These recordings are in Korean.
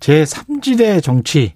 제3지대 정치.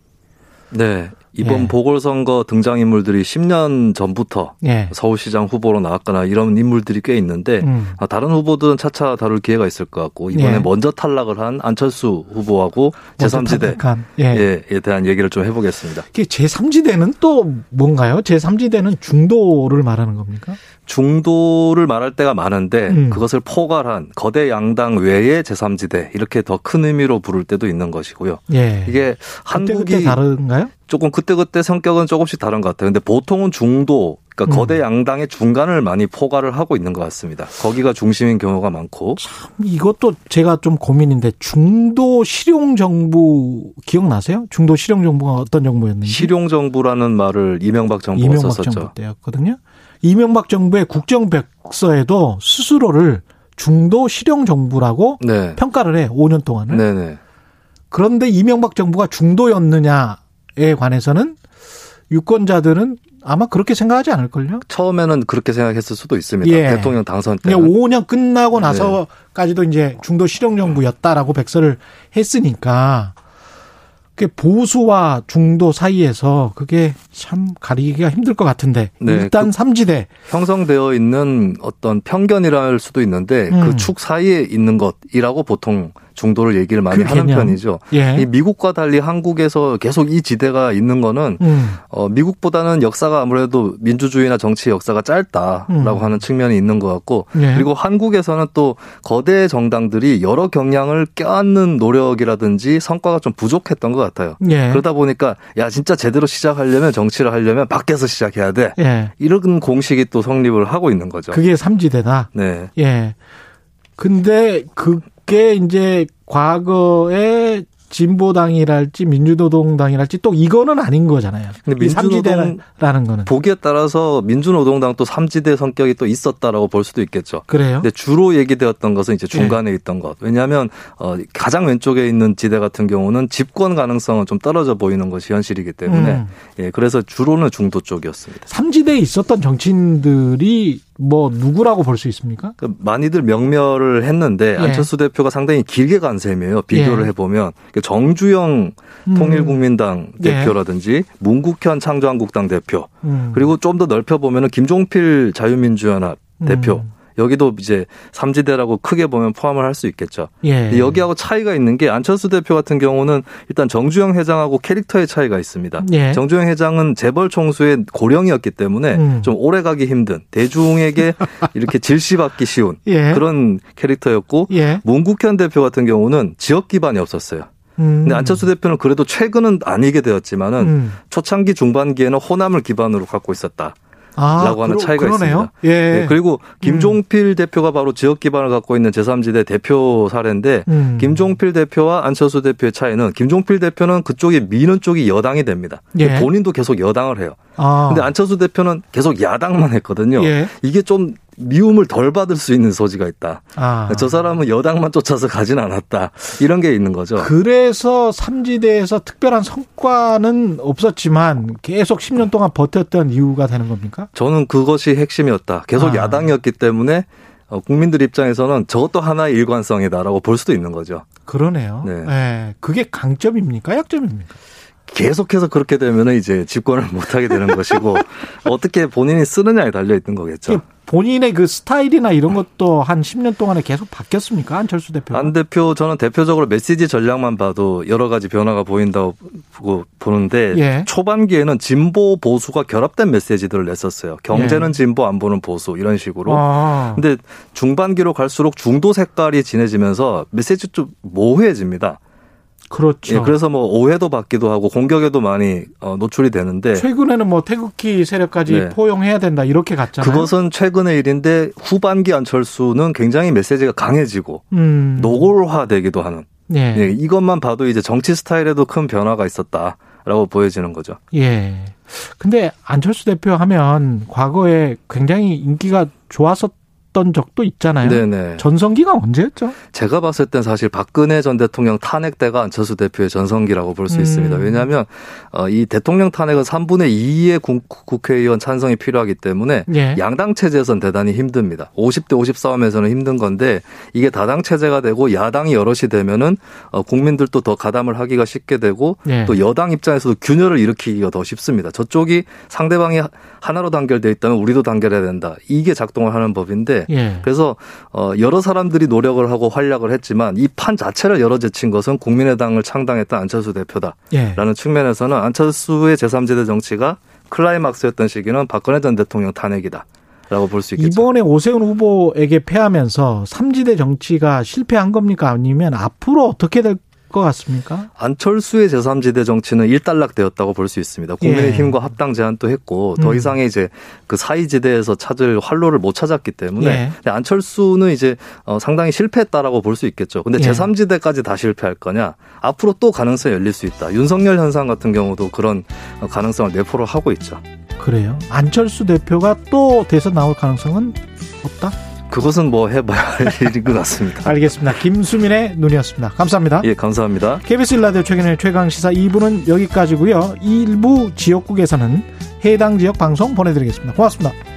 네. 이번 예. 보궐선거 등장인물들이 10년 전부터 예. 서울시장 후보로 나왔거나 이런 인물들이 꽤 있는데 음. 아, 다른 후보들은 차차 다룰 기회가 있을 것 같고 이번에 예. 먼저 탈락을 한 안철수 후보하고 제3지대 탈락한, 예. 예. 에 대한 얘기를 좀 해보겠습니다. 이게 제3지대는 또 뭔가요? 제3지대는 중도를 말하는 겁니까? 중도를 말할 때가 많은데 음. 그것을 포괄한 거대 양당 외의 제3지대 이렇게 더 큰 의미로 부를 때도 있는 것이고요. 예. 이게 한국이 한국이 다른가요? 조금 그때그때 성격은 조금씩 다른 것 같아요. 근데 보통은 중도, 그러니까 음. 거대 양당의 중간을 많이 포괄을 하고 있는 것 같습니다. 거기가 중심인 경우가 많고. 이것도 제가 좀 고민인데 중도 실용 정부 기억나세요? 중도 실용 정부가 어떤 정부였는지? 실용 정부라는 말을 이명박 정부가 이명박 썼었죠. 정부 때였거든요. 이명박 정부의 국정백서에도 스스로를 중도 실용 정부라고 네. 평가를 해. 5년 동안을. 네네. 그런데 이명박 정부가 중도였느냐 에 관해서는 유권자들은 아마 그렇게 생각하지 않을걸요? 처음에는 그렇게 생각했을 수도 있습니다. 예. 대통령 당선 때. 그냥 5년 끝나고 네. 나서까지도 이제 중도 실용 정부였다라고 백서를 했으니까 그게 보수와 중도 사이에서 그게 참 가리기가 힘들 것 같은데 네, 일단 삼지대 형성되어 있는 어떤 편견이랄 수도 있는데 음. 그축 사이에 있는 것이라고 보통 중도를 얘기를 많이 그 하는 개념. 편이죠. 예. 이 미국과 달리 한국에서 계속 이 지대가 있는 거는 음. 어, 미국보다는 역사가 아무래도 민주주의나 정치 역사가 짧다라고 음. 하는 측면이 있는 것 같고 예. 그리고 한국에서는 또 거대 정당들이 여러 경향을 껴안는 노력이라든지 성과가 좀 부족했던 것 같아요. 예. 그러다 보니까 야 진짜 제대로 시작하려면 정치를 하려면 밖에서 시작해야 돼. 예. 이런 공식이 또 성립을 하고 있는 거죠. 그게 삼지대다. 네. 예. 근데 그 게 이제 과거에 진보당이랄지 민주노동당이랄지 또 이거는 아닌 거잖아요. 근데 이 민주노동- 삼지대라는 거는. 보기에 따라서 민주노동당 또 삼지대 성격이 또 있었다라고 볼 수도 있겠죠. 그래요? 근데 주로 얘기되었던 것은 이제 예. 중간에 있던 것. 왜냐하면 어 가장 왼쪽에 있는 지대 같은 경우는 집권 가능성은 좀 떨어져 보이는 것이 현실이기 때문에 음. 예 그래서 주로는 중도 쪽이었습니다. 삼지대에 있었던 정치인들이 뭐 누구라고 볼 수 있습니까? 그 많이들 명멸을 했는데 예. 안철수 대표가 상당히 길게 간 셈이에요. 비교를 예. 해보면 그 정주영 음. 통일국민당 예. 대표라든지 문국현 창조한국당 대표 음. 그리고 좀 더 넓혀 보면은 김종필 자유민주연합 대표 음. 여기도 이제 삼지대라고 크게 보면 포함을 할 수 있겠죠. 예. 여기하고 차이가 있는 게 안철수 대표 같은 경우는 일단 정주영 회장하고 캐릭터의 차이가 있습니다. 예. 정주영 회장은 재벌 총수의 고령이었기 때문에 음. 좀 오래 가기 힘든 대중에게 이렇게 질시받기 쉬운 예. 그런 캐릭터였고 예. 문국현 대표 같은 경우는 지역 기반이 없었어요. 음. 근데 안철수 대표는 그래도 최근은 아니게 되었지만은 음. 초창기 중반기에는 호남을 기반으로 갖고 있었다. 아, 라고 하는 그러- 차이가 그러네요. 있습니다. 예. 네, 그리고 김종필 대표가 바로 지역 기반을 갖고 있는 제3지대 대표 사례인데 음. 김종필 대표와 안철수 대표의 차이는 김종필 대표는 그쪽이 미는 쪽이 여당이 됩니다. 예. 본인도 계속 여당을 해요. 아. 근데 안철수 대표는 계속 야당만 했거든요. 예. 이게 좀 미움을 덜 받을 수 있는 소지가 있다. 아. 저 사람은 여당만 쫓아서 가진 않았다. 이런 게 있는 거죠. 그래서 삼지대에서 특별한 성과는 없었지만 계속 10년 동안 버텼던 이유가 되는 겁니까? 저는 그것이 핵심이었다. 계속 아. 야당이었기 때문에 어, 국민들 입장에서는 저것도 하나의 일관성이다라고 볼 수도 있는 거죠. 그러네요. 네. 예. 그게 강점입니까? 약점입니까? 계속해서 그렇게 되면은 이제 집권을 못하게 되는 것이고 어떻게 본인이 쓰느냐에 달려 있는 거겠죠. 본인의 그 스타일이나 이런 것도 한 10년 동안에 계속 바뀌었습니까? 안철수 대표. 안 대표 저는 대표적으로 메시지 전략만 봐도 여러 가지 변화가 보인다고 보고 보는데 예. 초반기에는 진보 보수가 결합된 메시지들을 냈었어요. 경제는 예. 진보 안보는 보수 이런 식으로. 아. 근데 중반기로 갈수록 중도 색깔이 진해지면서 메시지 좀 모호해집니다. 그렇죠. 예, 그래서 뭐 오해도 받기도 하고 공격에도 많이 어, 노출이 되는데 최근에는 뭐 태극기 세력까지 네. 포용해야 된다 이렇게 갔잖아요. 그것은 최근의 일인데 후반기 안철수는 굉장히 메시지가 강해지고 음. 노골화되기도 하는 예. 예, 이것만 봐도 이제 정치 스타일에도 큰 변화가 있었다라고 보여지는 거죠. 예. 근데 안철수 대표 하면 과거에 굉장히 인기가 좋았었 던 적도 있잖아요. 네네. 전성기가 언제였죠? 제가 봤을 땐 사실 박근혜 전 대통령 탄핵 때가 안철수 대표의 전성기라고 볼수 음. 있습니다. 왜냐하면 어, 이 대통령 탄핵은 3분의 2의 국, 국회의원 찬성이 필요하기 때문에 예. 양당 체제에선 대단히 힘듭니다. 50대 50 싸움에서는 힘든 건데 이게 다당 체제가 되고 야당이 여럿이 되면은 어, 국민들도 더 가담을 하기가 쉽게 되고 예. 또 여당 입장에서도 균열을 일으키기가 더 쉽습니다. 저쪽이 상대방이 하나로 단결돼 있다면 우리도 단결해야 된다. 이게 작동을 하는 법인데 예. 그래서 어 여러 사람들이 노력을 하고 활약을 했지만 이 판 자체를 열어제친 것은 국민의당을 창당했던 안철수 대표다라는 예. 측면에서는 안철수의 제3지대 정치가 클라이막스였던 시기는 박근혜 전 대통령 탄핵이다 라고 볼 수 있겠죠. 이번에 오세훈 후보에게 패하면서 삼지대 정치가 실패한 겁니까? 아니면 앞으로 어떻게 될 것 같습니까? 안철수의 제3지대 정치는 일단락되었다고 볼 수 있습니다. 국민의힘과 합당 제안도 했고 더 예. 음. 이상의 이제 그 사이지대에서 찾을 활로를 못 찾았기 때문에 예. 안철수는 이제 어, 상당히 실패했다라고 볼 수 있겠죠. 근데 예. 제3지대까지 다 실패할 거냐? 앞으로 또 가능성이 열릴 수 있다. 윤석열 현상 같은 경우도 그런 어, 가능성을 내포를 하고 있죠. 그래요. 안철수 대표가 또 대선 나올 가능성은 없다? 그것은 뭐 해봐야 할 일인 것 같습니다. 알겠습니다. 김수민의 눈이었습니다. 감사합니다. 예, 감사합니다. KBS 일라디오 최근의 최강시사 2부는 여기까지고요. 일부 지역국에서는 해당 지역 방송 보내드리겠습니다. 고맙습니다.